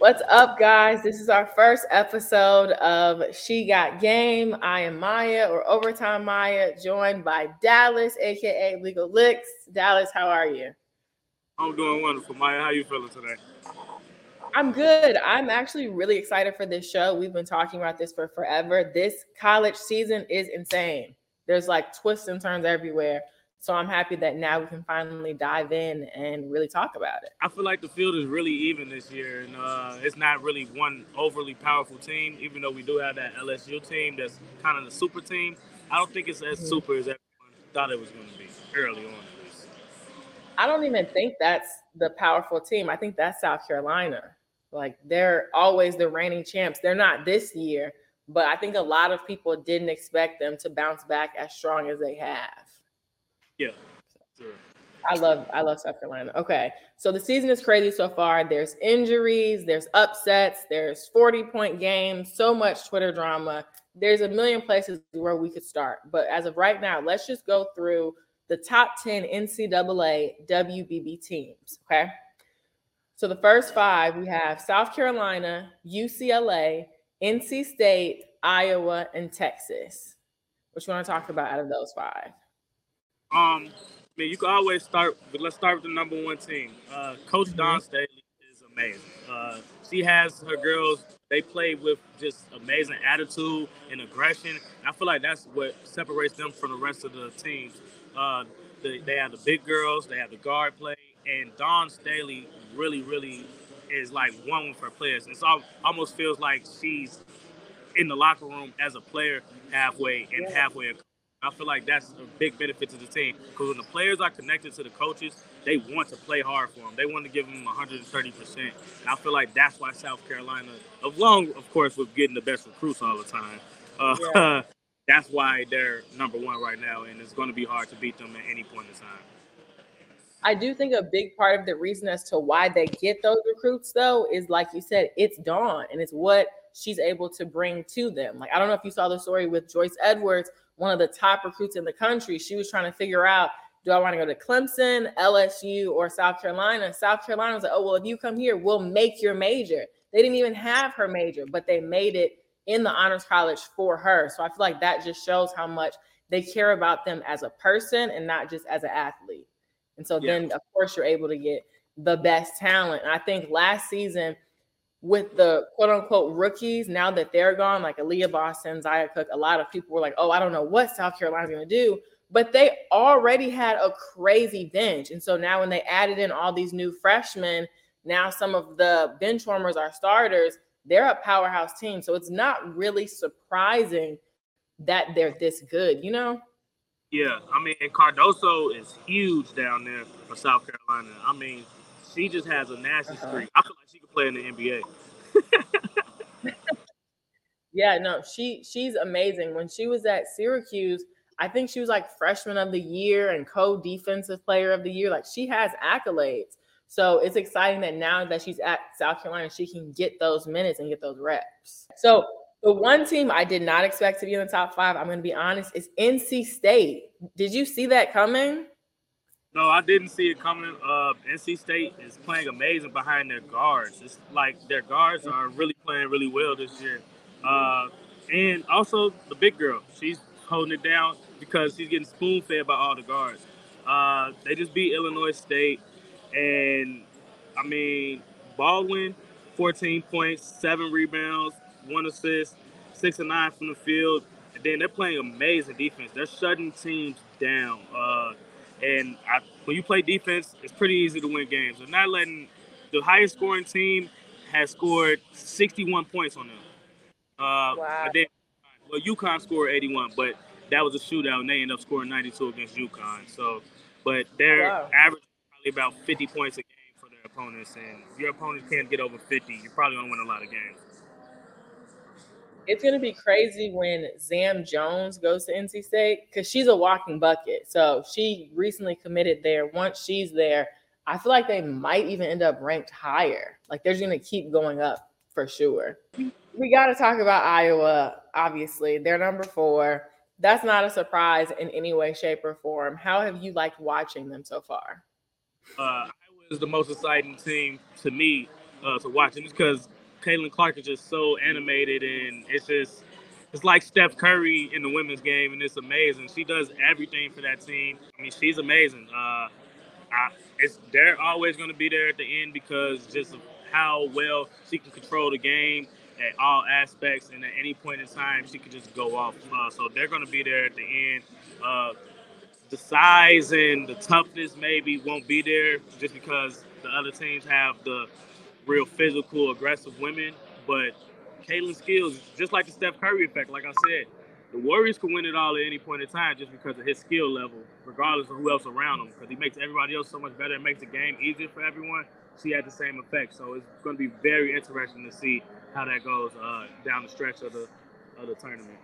What's up, guys? This is our first episode of She Got Game. I am Maya or Overtime Maya, joined by Dallas, aka Legal Licks. Dallas, how are you? I'm doing wonderful, Maya. How you feeling today? I'm good. I'm actually really excited for this show. We've been talking about this for forever. This college season is insane. There's like twists and turns everywhere. So I'm happy that now we can finally dive in and really talk about it. I feel like the field is really even this year, and uh, it's not really one overly powerful team. Even though we do have that LSU team that's kind of the super team, I don't think it's as mm-hmm. super as everyone thought it was going to be early on. I don't even think that's the powerful team. I think that's South Carolina. Like they're always the reigning champs. They're not this year, but I think a lot of people didn't expect them to bounce back as strong as they have. Yeah. Sure. I love I love South Carolina. Okay. So the season is crazy so far. There's injuries, there's upsets, there's 40 point games, so much Twitter drama. There's a million places where we could start. But as of right now, let's just go through the top 10 NCAA WBB teams. Okay. So the first five we have South Carolina, UCLA, NC State, Iowa, and Texas. What you want to talk about out of those five? Um, I mean, you can always start, but let's start with the number one team. Uh, Coach mm-hmm. Dawn Staley is amazing. Uh, she has her girls. They play with just amazing attitude and aggression. And I feel like that's what separates them from the rest of the teams. Uh, they, they have the big girls. They have the guard play, and Dawn Staley really, really is like one with her players. It's all almost feels like she's in the locker room as a player halfway and halfway I feel like that's a big benefit to the team because when the players are connected to the coaches, they want to play hard for them. They want to give them 130 percent. And I feel like that's why South Carolina, along of course with getting the best recruits all the time, uh, yeah. that's why they're number one right now, and it's going to be hard to beat them at any point in time. I do think a big part of the reason as to why they get those recruits, though, is like you said, it's Dawn and it's what she's able to bring to them. Like, I don't know if you saw the story with Joyce Edwards one of the top recruits in the country. She was trying to figure out do I want to go to Clemson, LSU, or South Carolina? South Carolina was like, oh, well, if you come here, we'll make your major. They didn't even have her major, but they made it in the honors college for her. So I feel like that just shows how much they care about them as a person and not just as an athlete. And so yeah. then, of course, you're able to get the best talent. And I think last season, with the quote unquote rookies, now that they're gone, like Aaliyah Boston, Zia Cooke, a lot of people were like, oh, I don't know what South Carolina's going to do. But they already had a crazy bench. And so now when they added in all these new freshmen, now some of the bench warmers are starters. They're a powerhouse team. So it's not really surprising that they're this good, you know? Yeah. I mean, Cardoso is huge down there for South Carolina. I mean, she just has a nasty uh-huh. streak. I feel like she could play in the NBA. yeah, no, she she's amazing. When she was at Syracuse, I think she was like freshman of the year and co-defensive player of the year. Like she has accolades. So it's exciting that now that she's at South Carolina, she can get those minutes and get those reps. So the one team I did not expect to be in the top five, I'm going to be honest, is NC State. Did you see that coming? No, I didn't see it coming. Uh, NC State is playing amazing behind their guards. It's like their guards are really playing really well this year. Uh, and also the big girl, she's holding it down because she's getting spoon fed by all the guards. Uh, they just beat Illinois State, and I mean Baldwin, 14 points, seven rebounds, one assist, six and nine from the field. And then they're playing amazing defense. They're shutting teams down. Uh, and I, when you play defense, it's pretty easy to win games. They're not letting the highest scoring team has scored 61 points on them. Uh, wow. Well, UConn scored 81, but that was a shootout, and they ended up scoring 92 against UConn. So, but their wow. averaging probably about 50 points a game for their opponents, and if your opponent can't get over 50, you're probably gonna win a lot of games it's gonna be crazy when Zam Jones goes to NC State because she's a walking bucket. So she recently committed there. Once she's there, I feel like they might even end up ranked higher. Like they're gonna keep going up for sure. We got to talk about Iowa. Obviously, they're number four. That's not a surprise in any way, shape, or form. How have you liked watching them so far? Uh, Iowa is the most exciting team to me uh, to watch. And it's because Caitlin Clark is just so animated, and it's just it's like Steph Curry in the women's game, and it's amazing. She does everything for that team. I mean, she's amazing. Uh, I, it's they're always going to be there at the end because just how well she can control the game at all aspects, and at any point in time, she can just go off. Uh, so they're going to be there at the end. Uh, the size and the toughness maybe won't be there just because the other teams have the real physical, aggressive women. But Caitlin skills, just like the Steph Curry effect, like I said, the Warriors can win it all at any point in time just because of his skill level, regardless of who else around him. Because he makes everybody else so much better. It makes the game easier for everyone. She had the same effect. So it's going to be very interesting to see how that goes uh, down the stretch of the of the tournament.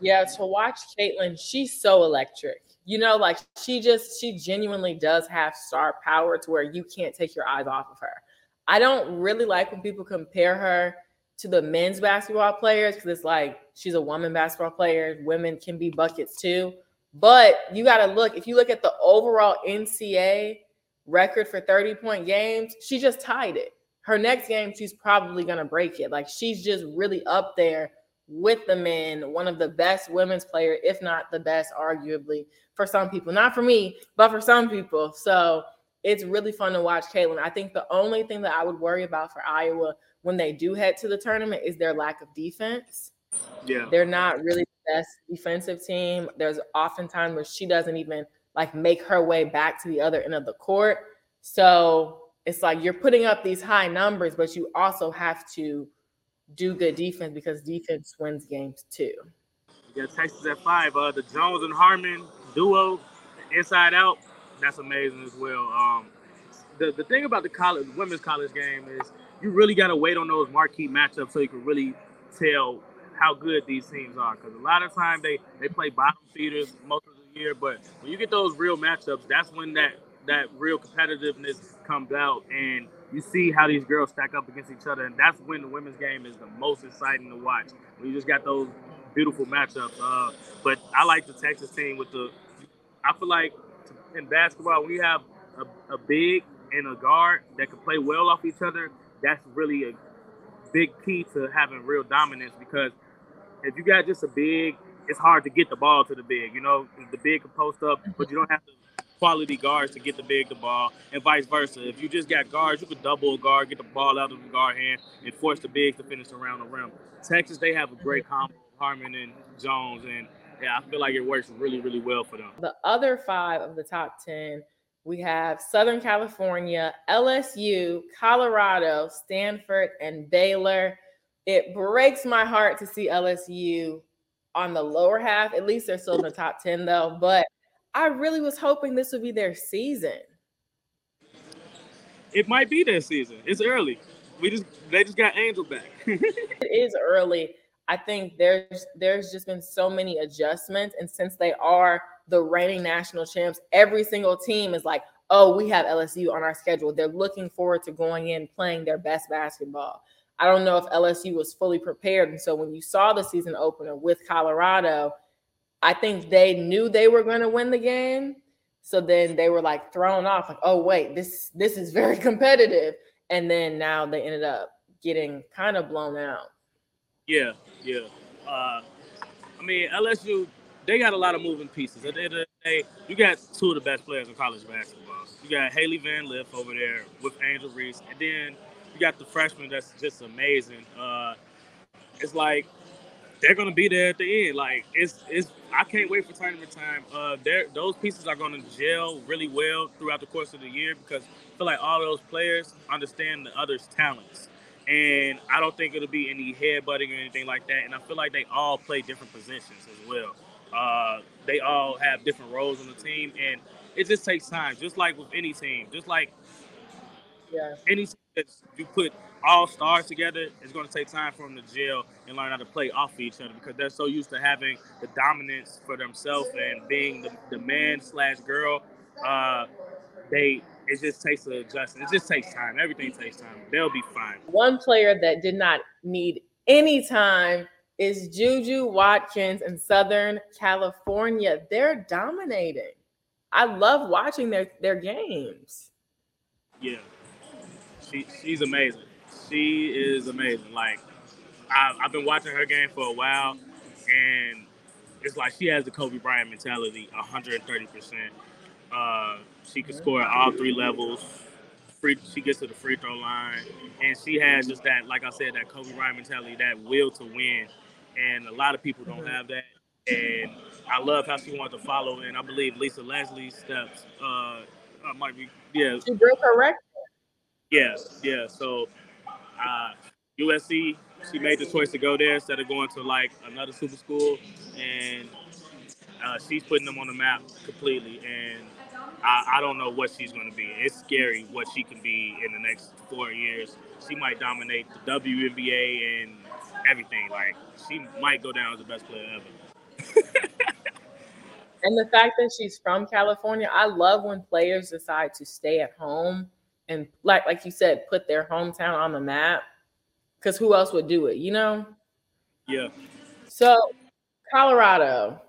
Yeah, to watch Caitlin, she's so electric. You know, like she just she genuinely does have star power to where you can't take your eyes off of her. I don't really like when people compare her to the men's basketball players because it's like she's a woman basketball player. Women can be buckets too. But you got to look, if you look at the overall NCAA record for 30 point games, she just tied it. Her next game, she's probably going to break it. Like she's just really up there with the men, one of the best women's player, if not the best, arguably for some people. Not for me, but for some people. So it's really fun to watch Caitlin. I think the only thing that I would worry about for Iowa when they do head to the tournament is their lack of defense. Yeah. They're not really the best defensive team. There's oftentimes where she doesn't even like make her way back to the other end of the court. So it's like you're putting up these high numbers, but you also have to do good defense because defense wins games too. Yeah, Texas at five. Uh, the Jones and Harmon duo, inside out, that's amazing as well. Um, the the thing about the college women's college game is you really got to wait on those marquee matchups so you can really tell how good these teams are. Because a lot of time they they play bottom feeders most of the year, but when you get those real matchups, that's when that that real competitiveness comes out and you see how these girls stack up against each other, and that's when the women's game is the most exciting to watch. When you just got those beautiful matchups. Uh, but I like the Texas team with the. I feel like in basketball, when you have a, a big and a guard that can play well off each other, that's really a big key to having real dominance because if you got just a big, it's hard to get the ball to the big. You know, the big can post up, but you don't have the quality guards to get the big the ball, and vice versa. If you just got guards, you could double a guard, get the ball out of the guard hand, and force the bigs to finish around the rim. Texas, they have a great combo, Harmon and Jones, and yeah, I feel like it works really, really well for them. The other five of the top 10, we have Southern California, LSU, Colorado, Stanford, and Baylor. It breaks my heart to see LSU on the lower half. At least they're still in the top 10, though. But I really was hoping this would be their season. It might be their season. It's early. We just they just got Angel back. it is early. I think there's there's just been so many adjustments, and since they are the reigning national champs, every single team is like, oh, we have LSU on our schedule. They're looking forward to going in playing their best basketball. I don't know if LSU was fully prepared, and so when you saw the season opener with Colorado, I think they knew they were going to win the game. So then they were like thrown off, like, oh wait, this this is very competitive. And then now they ended up getting kind of blown out. Yeah, yeah. Uh, I mean, LSU, they got a lot of moving pieces. At the end of the day, you got two of the best players in college basketball. You got Hailey Van Lith over there with Angel Reese, and then you got the freshman that's just amazing. Uh, it's like they're gonna be there at the end. Like it's it's I can't wait for tournament time. Uh, those pieces are gonna gel really well throughout the course of the year because I feel like all those players understand the others' talents, and I don't think it'll be any headbutting or anything like that. And I feel like they all play different positions as well. Uh, they all have different roles on the team, and it just takes time. Just like with any team, just like yeah, any that you put all stars together, it's going to take time for them to gel and learn how to play off of each other because they're so used to having the dominance for themselves and being the, the man slash girl. Uh, they it just takes a adjustment. It just takes time. Everything takes time. They'll be fine. One player that did not need any time is Juju Watkins in Southern California. They're dominating. I love watching their their games. Yeah, she she's amazing. She is amazing. Like I, I've been watching her game for a while, and it's like she has the Kobe Bryant mentality, 130 percent. Uh, she can score at all three levels. Free, she gets to the free throw line, and she has just that, like I said, that Kobe Bryant mentality, that will to win. And a lot of people don't have that. And I love how she wants to follow, and I believe Lisa Leslie's steps uh, uh, might be, yeah. She broke her record. Yeah, yeah. So uh, USC, she made the choice to go there instead of going to like another super school, and uh, she's putting them on the map completely. And I, I don't know what she's going to be. It's scary what she can be in the next four years. She might dominate the WNBA and everything. Like she might go down as the best player ever. and the fact that she's from California, I love when players decide to stay at home and like like you said, put their hometown on the map. Cause who else would do it, you know? Yeah. So Colorado,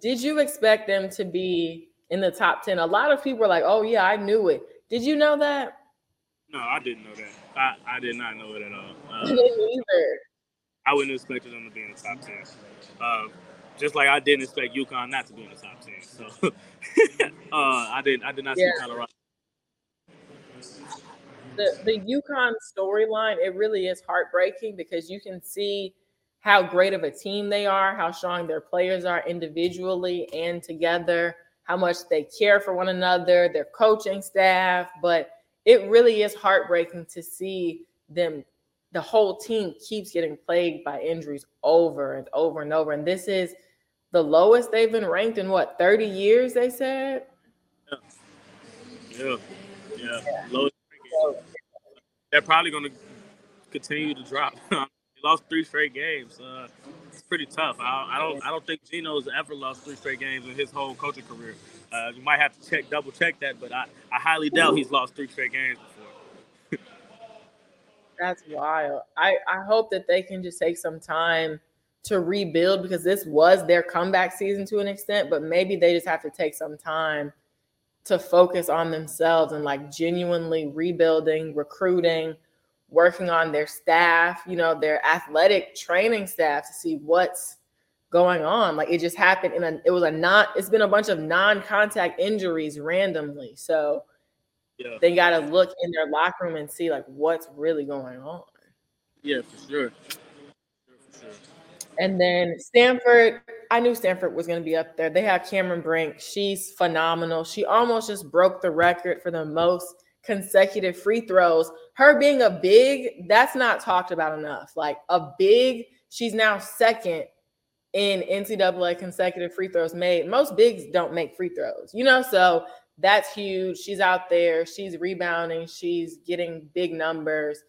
did you expect them to be in the top 10? A lot of people were like, oh yeah, I knew it. Did you know that? No, I didn't know that. I, I did not know it at all. Uh, either. I wouldn't have expected them to be in the top 10. Uh, just like I didn't expect UConn not to be in the top 10. So uh, I didn't I did not yeah. see Colorado the the UConn storyline it really is heartbreaking because you can see how great of a team they are, how strong their players are individually and together, how much they care for one another, their coaching staff, but it really is heartbreaking to see them the whole team keeps getting plagued by injuries over and over and over. And this is the lowest they've been ranked in what 30 years they said? Yeah. Yeah, yeah. lowest they're probably going to continue to drop. they lost three straight games. Uh, it's pretty tough. I, I, don't. I don't think Gino's ever lost three straight games in his whole coaching career. Uh, you might have to check, double check that, but I, I highly doubt he's lost three straight games before. That's wild. I, I hope that they can just take some time to rebuild because this was their comeback season to an extent, but maybe they just have to take some time to focus on themselves and like genuinely rebuilding, recruiting, working on their staff, you know, their athletic training staff to see what's going on. Like it just happened in a it was a not it's been a bunch of non-contact injuries randomly. So yeah. they got to look in their locker room and see like what's really going on. Yeah, for sure. And then Stanford, I knew Stanford was going to be up there. They have Cameron Brink. She's phenomenal. She almost just broke the record for the most consecutive free throws. Her being a big, that's not talked about enough. Like a big, she's now second in NCAA consecutive free throws made. Most bigs don't make free throws, you know, so that's huge. She's out there, she's rebounding, she's getting big numbers.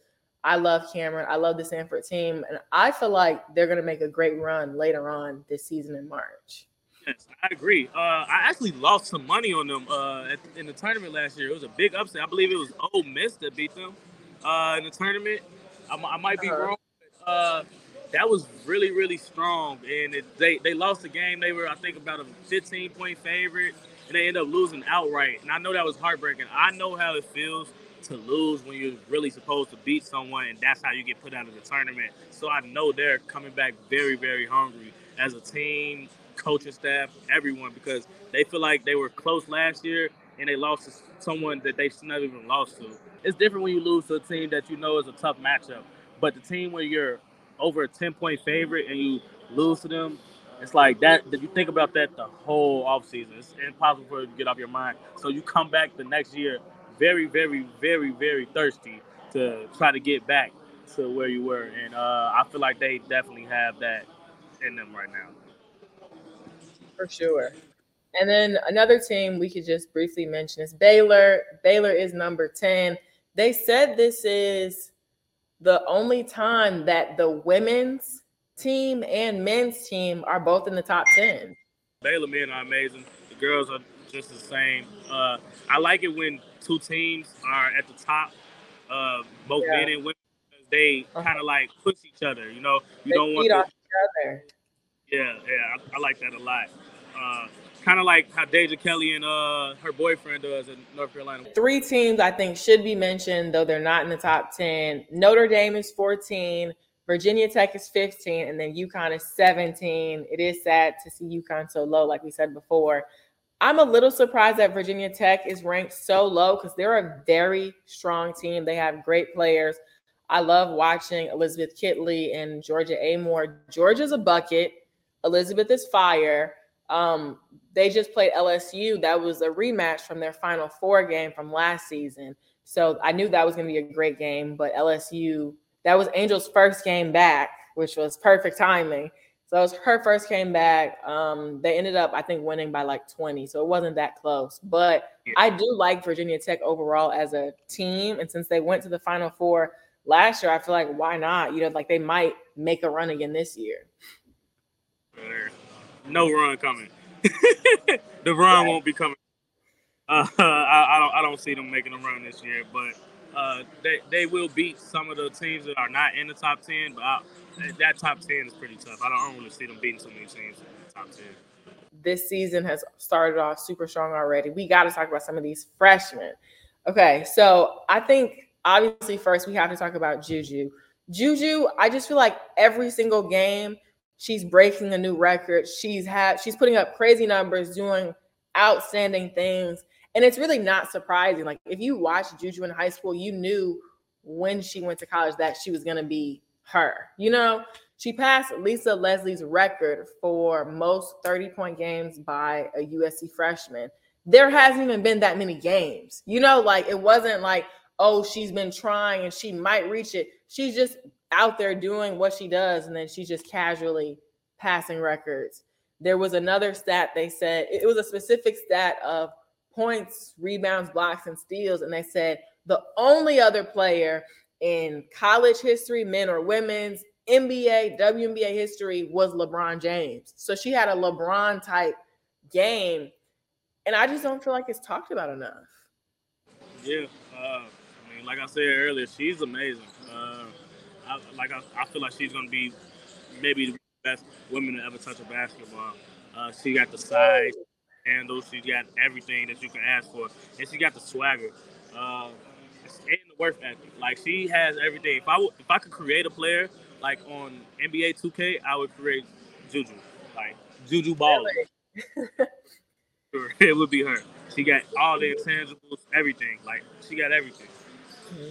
I love Cameron. I love the Stanford team. And I feel like they're going to make a great run later on this season in March. Yes, I agree. Uh, I actually lost some money on them uh, at, in the tournament last year. It was a big upset. I believe it was Ole Miss that beat them uh, in the tournament. I, I might be uh-huh. wrong. Uh, that was really, really strong. And it, they, they lost the game. They were, I think, about a 15 point favorite, and they ended up losing outright. And I know that was heartbreaking. I know how it feels to lose when you're really supposed to beat someone, and that's how you get put out of the tournament. So I know they're coming back very, very hungry as a team, coaching staff, everyone, because they feel like they were close last year and they lost to someone that they should never even lost to. It's different when you lose to a team that you know is a tough matchup, but the team where you're over a 10 point favorite and you lose to them, it's like that. That you think about that the whole offseason. It's impossible for you to get off your mind. So you come back the next year very, very, very, very thirsty to try to get back to where you were. And uh, I feel like they definitely have that in them right now. For sure. And then another team we could just briefly mention is Baylor. Baylor is number 10. They said this is the only time that the women's team and men's team are both in the top 10. Baylor men are amazing. The girls are just the same. Uh, I like it when two teams are at the top, uh, both yeah. men and women. They uh-huh. kind of like push each other. You know, you they don't want to, each other. Yeah, yeah, I, I, like that a lot. Uh, kind of like how Deja Kelly and uh, her boyfriend does in North Carolina. Three teams I think should be mentioned, though they're not in the top 10. Notre Dame is 14, Virginia Tech is 15, and then UConn is 17. It is sad to see UConn so low, like we said before. I'm a little surprised that Virginia Tech is ranked so low because they're a very strong team. They have great players. I love watching Elizabeth Kitley and Georgia Amoore. Georgia's a bucket. Elizabeth is fire. Um, they just played LSU. That was a rematch from their Final Four game from last season. So I knew that was going to be a great game. But LSU, that was Angel's first game back, which was perfect timing. So it was her first came back. Um, they ended up, I think, winning by like 20. So it wasn't that close. But yeah. I do like Virginia Tech overall as a team. And since they went to the Final Four last year, I feel like why not? You know, like they might make a run again this year. No run coming. the run won't be coming. Uh, I, I, don't. I don't see them making a run this year, but uh, they they will beat some of the teams that are not in the top ten. But I, that top ten is pretty tough. I don't, don't really see them beating so many teams in the top ten. This season has started off super strong already. We got to talk about some of these freshmen. Okay, so I think obviously first we have to talk about Juju. Juju, I just feel like every single game she's breaking a new record. She's had she's putting up crazy numbers, doing outstanding things. And it's really not surprising. Like if you watched Juju in high school, you knew when she went to college that she was going to be her. You know, she passed Lisa Leslie's record for most 30 point games by a USC freshman. There hasn't even been that many games. You know, like it wasn't like, oh, she's been trying and she might reach it. She's just out there doing what she does and then she's just casually passing records. There was another stat they said, it was a specific stat of points, rebounds, blocks, and steals. And they said the only other player in college history, men or women's, NBA, WNBA history was LeBron James. So she had a LeBron type game. And I just don't feel like it's talked about enough. Yeah. Uh, I mean, like I said earlier, she's amazing. Uh, I, like I, I, feel like she's going to be maybe the best woman to ever touch a basketball. Uh, she got the size, handle, she got everything that you can ask for, and she got the swagger. Uh, and the work ethic. Like she has everything. If I w- if I could create a player like on NBA 2K, I would create Juju, like Juju Ball. it would be her. She got all the intangibles, everything. Like she got everything. Mm-hmm.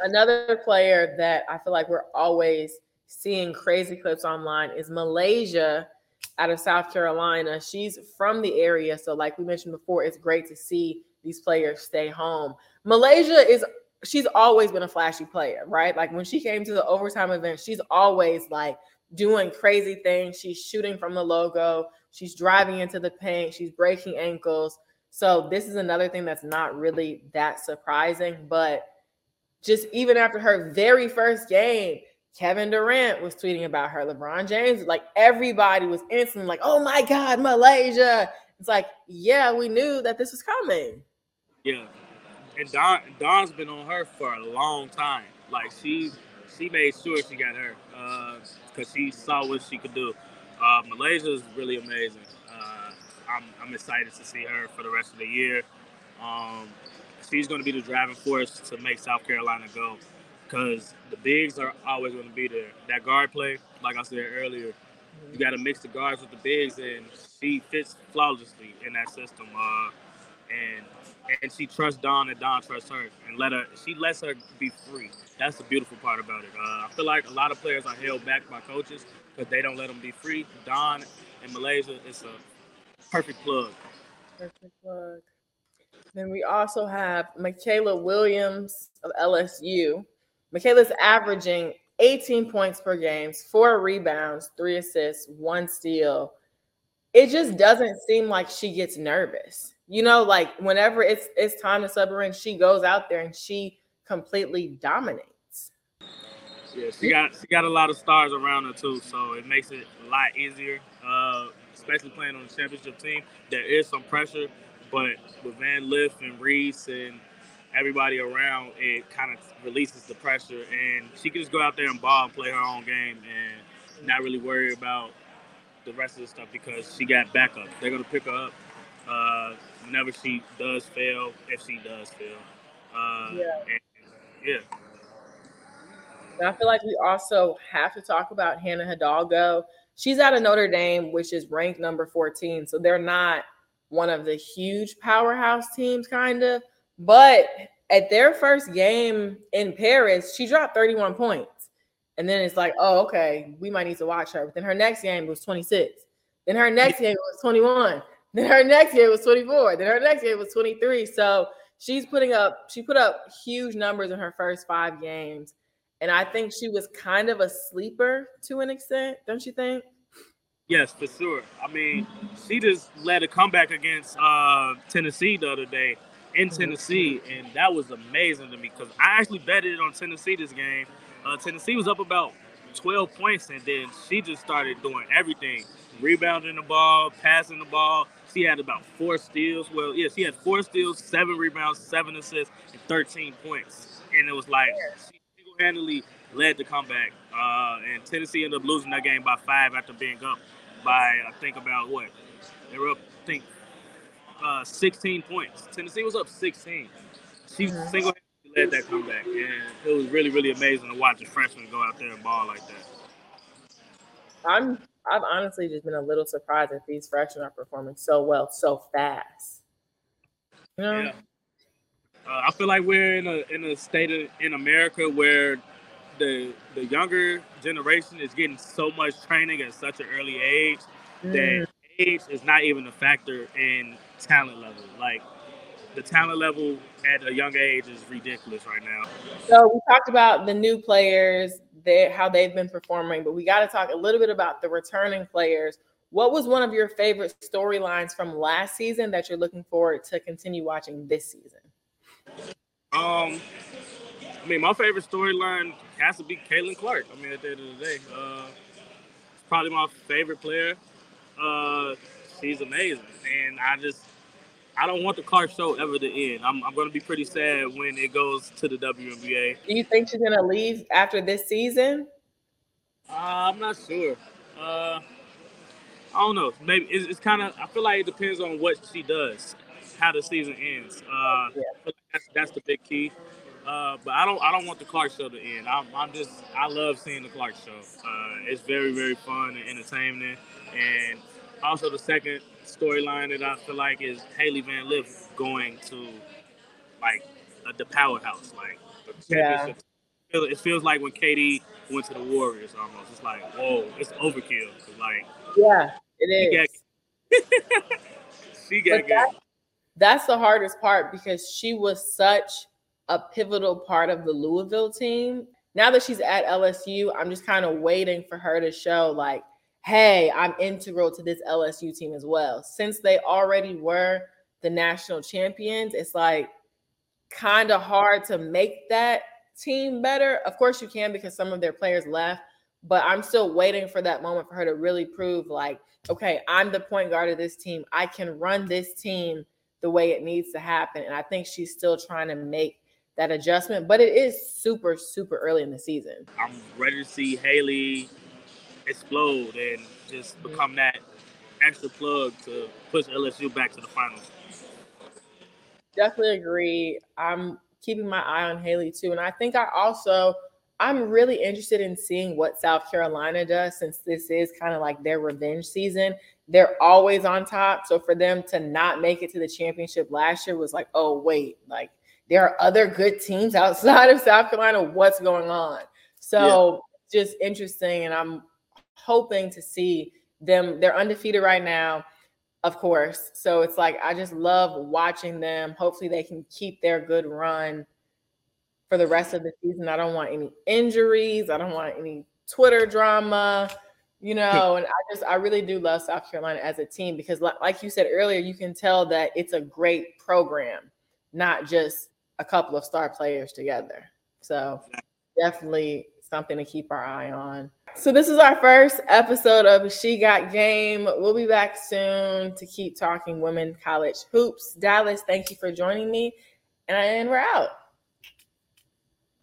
Another player that I feel like we're always seeing crazy clips online is MiLaysia out of South Carolina. She's from the area. So, like we mentioned before, it's great to see these players stay home. MiLaysia is she's always been a flashy player, right? Like when she came to the overtime event, she's always like doing crazy things. She's shooting from the logo, she's driving into the paint, she's breaking ankles. So this is another thing that's not really that surprising, but just even after her very first game, Kevin Durant was tweeting about her. LeBron James, like everybody was instantly like, "Oh my God, MiLaysia!" It's like, yeah, we knew that this was coming. Yeah, and Dawn Dawn's been on her for a long time. Like she she made sure she got her because uh, she saw what she could do. Uh, MiLaysia is really amazing. Uh, I'm I'm excited to see her for the rest of the year. Um, she's going to be the driving force to make South Carolina go because the bigs are always going to be there. That guard play, like I said earlier, you got to mix the guards with the bigs, and she fits flawlessly in that system. Uh, and and she trusts Dawn, and Dawn trusts her and let her she lets her be free. That's the beautiful part about it. Uh, I feel like a lot of players are held back by coaches because they don't let them be free. Dawn and MiLaysia is a perfect plug. Perfect plug. Then we also have Mikaylah Williams of LSU. Mikaylah's averaging 18 points per game, four rebounds, three assists, one steal. It just doesn't seem like she gets nervous you know, like whenever it's it's time to sub her in, she goes out there and she completely dominates. Yeah, she got she got a lot of stars around her too, so it makes it a lot easier. Uh, especially playing on the championship team, there is some pressure, but with Van Lith and Reese and everybody around, it kind of releases the pressure, and she can just go out there and ball and play her own game and not really worry about the rest of the stuff because she got backup. They're gonna pick her up uh, whenever she does fail, if she does fail. Uh, yeah. And, yeah. I feel like we also have to talk about Hannah Hidalgo. She's out of Notre Dame, which is ranked number 14. So they're not one of the huge powerhouse teams, kind of. But at their first game in Paris, she dropped 31 points. And then it's like, oh, okay, we might need to watch her. But then her next game was 26. Then her next game was 21. Then her next game was 24. Then her next game was 23. So she's putting up, she put up huge numbers in her first five games. And I think she was kind of a sleeper to an extent, don't you think? Yes, for sure. I mean, she just led a comeback against uh, Tennessee the other day in mm-hmm. Tennessee, and that was amazing to me because I actually betted on Tennessee this game. Uh, Tennessee was up about 12 points, and then she just started doing everything rebounding the ball, passing the ball. She had about four steals. Well, yeah, she had four steals, seven rebounds, seven assists, and 13 points. And it was like she single handedly led the comeback. Uh, and Tennessee ended up losing that game by five after being up by, I think, about what? They were up, I think, uh, 16 points. Tennessee was up 16. She mm-hmm. single handedly led that comeback. And it was really, really amazing to watch a freshman go out there and ball like that. I'm I've honestly just been a little surprised that these freshmen are performing so well so fast. You know? Yeah. Uh, I feel like we're in a in a state of, in America where the the younger generation is getting so much training at such an early age mm. that age is not even a factor in talent level. Like the talent level at a young age is ridiculous right now. So we talked about the new players, their, how they've been performing, but we got to talk a little bit about the returning players. What was one of your favorite storylines from last season that you're looking forward to continue watching this season? Um, I mean, my favorite storyline has to be Caitlin Clark. I mean, at the end of the day, uh, probably my favorite player. Uh, she's amazing, and I just I don't want the Clark show ever to end. I'm, I'm going to be pretty sad when it goes to the WNBA. Do you think she's going to leave after this season? Uh, I'm not sure. Uh, I don't know. Maybe it's, it's kind of. I feel like it depends on what she does, how the season ends. Uh, yeah. that's, that's the big key. Uh, but I don't. I don't want the Clark show to end. I'm, I'm just. I love seeing the Clark show. Uh, it's very, very fun and entertaining, and also the second storyline that I feel like is Hailey Van Lith going to like a, the powerhouse, like yeah. It feels like when KD went to the Warriors almost. It's like, whoa, it's overkill. Like, yeah, it is. She got, she got that, That's the hardest part because she was such a pivotal part of the Louisville team. Now that she's at LSU, I'm just kind of waiting for her to show like hey, I'm integral to this LSU team as well. Since they already were the national champions, it's like kind of hard to make that team better. Of course, you can because some of their players left, but I'm still waiting for that moment for her to really prove like, okay, I'm the point guard of this team. I can run this team the way it needs to happen. And I think she's still trying to make that adjustment, but it is super, super early in the season. I'm ready to see Hailey explode and just become that extra plug to push LSU back to the finals. Definitely agree. I'm keeping my eye on Hailey too. And I think I also I'm really interested in seeing what South Carolina does since this is kind of like their revenge season. They're always on top. So for them to not make it to the championship last year was like, oh, wait, like there are other good teams outside of South Carolina. What's going on? So yeah. just interesting. And I'm hoping to see them. They're undefeated right now, of course. So it's like I just love watching them. Hopefully, they can keep their good run for the rest of the season. I don't want any injuries. I don't want any Twitter drama. You know, and I just I really do love South Carolina as a team because, like you said earlier, you can tell that it's a great program, not just a couple of star players together. So definitely something to keep our eye on. So this is our first episode of She Got Game. We'll be back soon to keep talking women college hoops. Dallas, thank you for joining me, and we're out.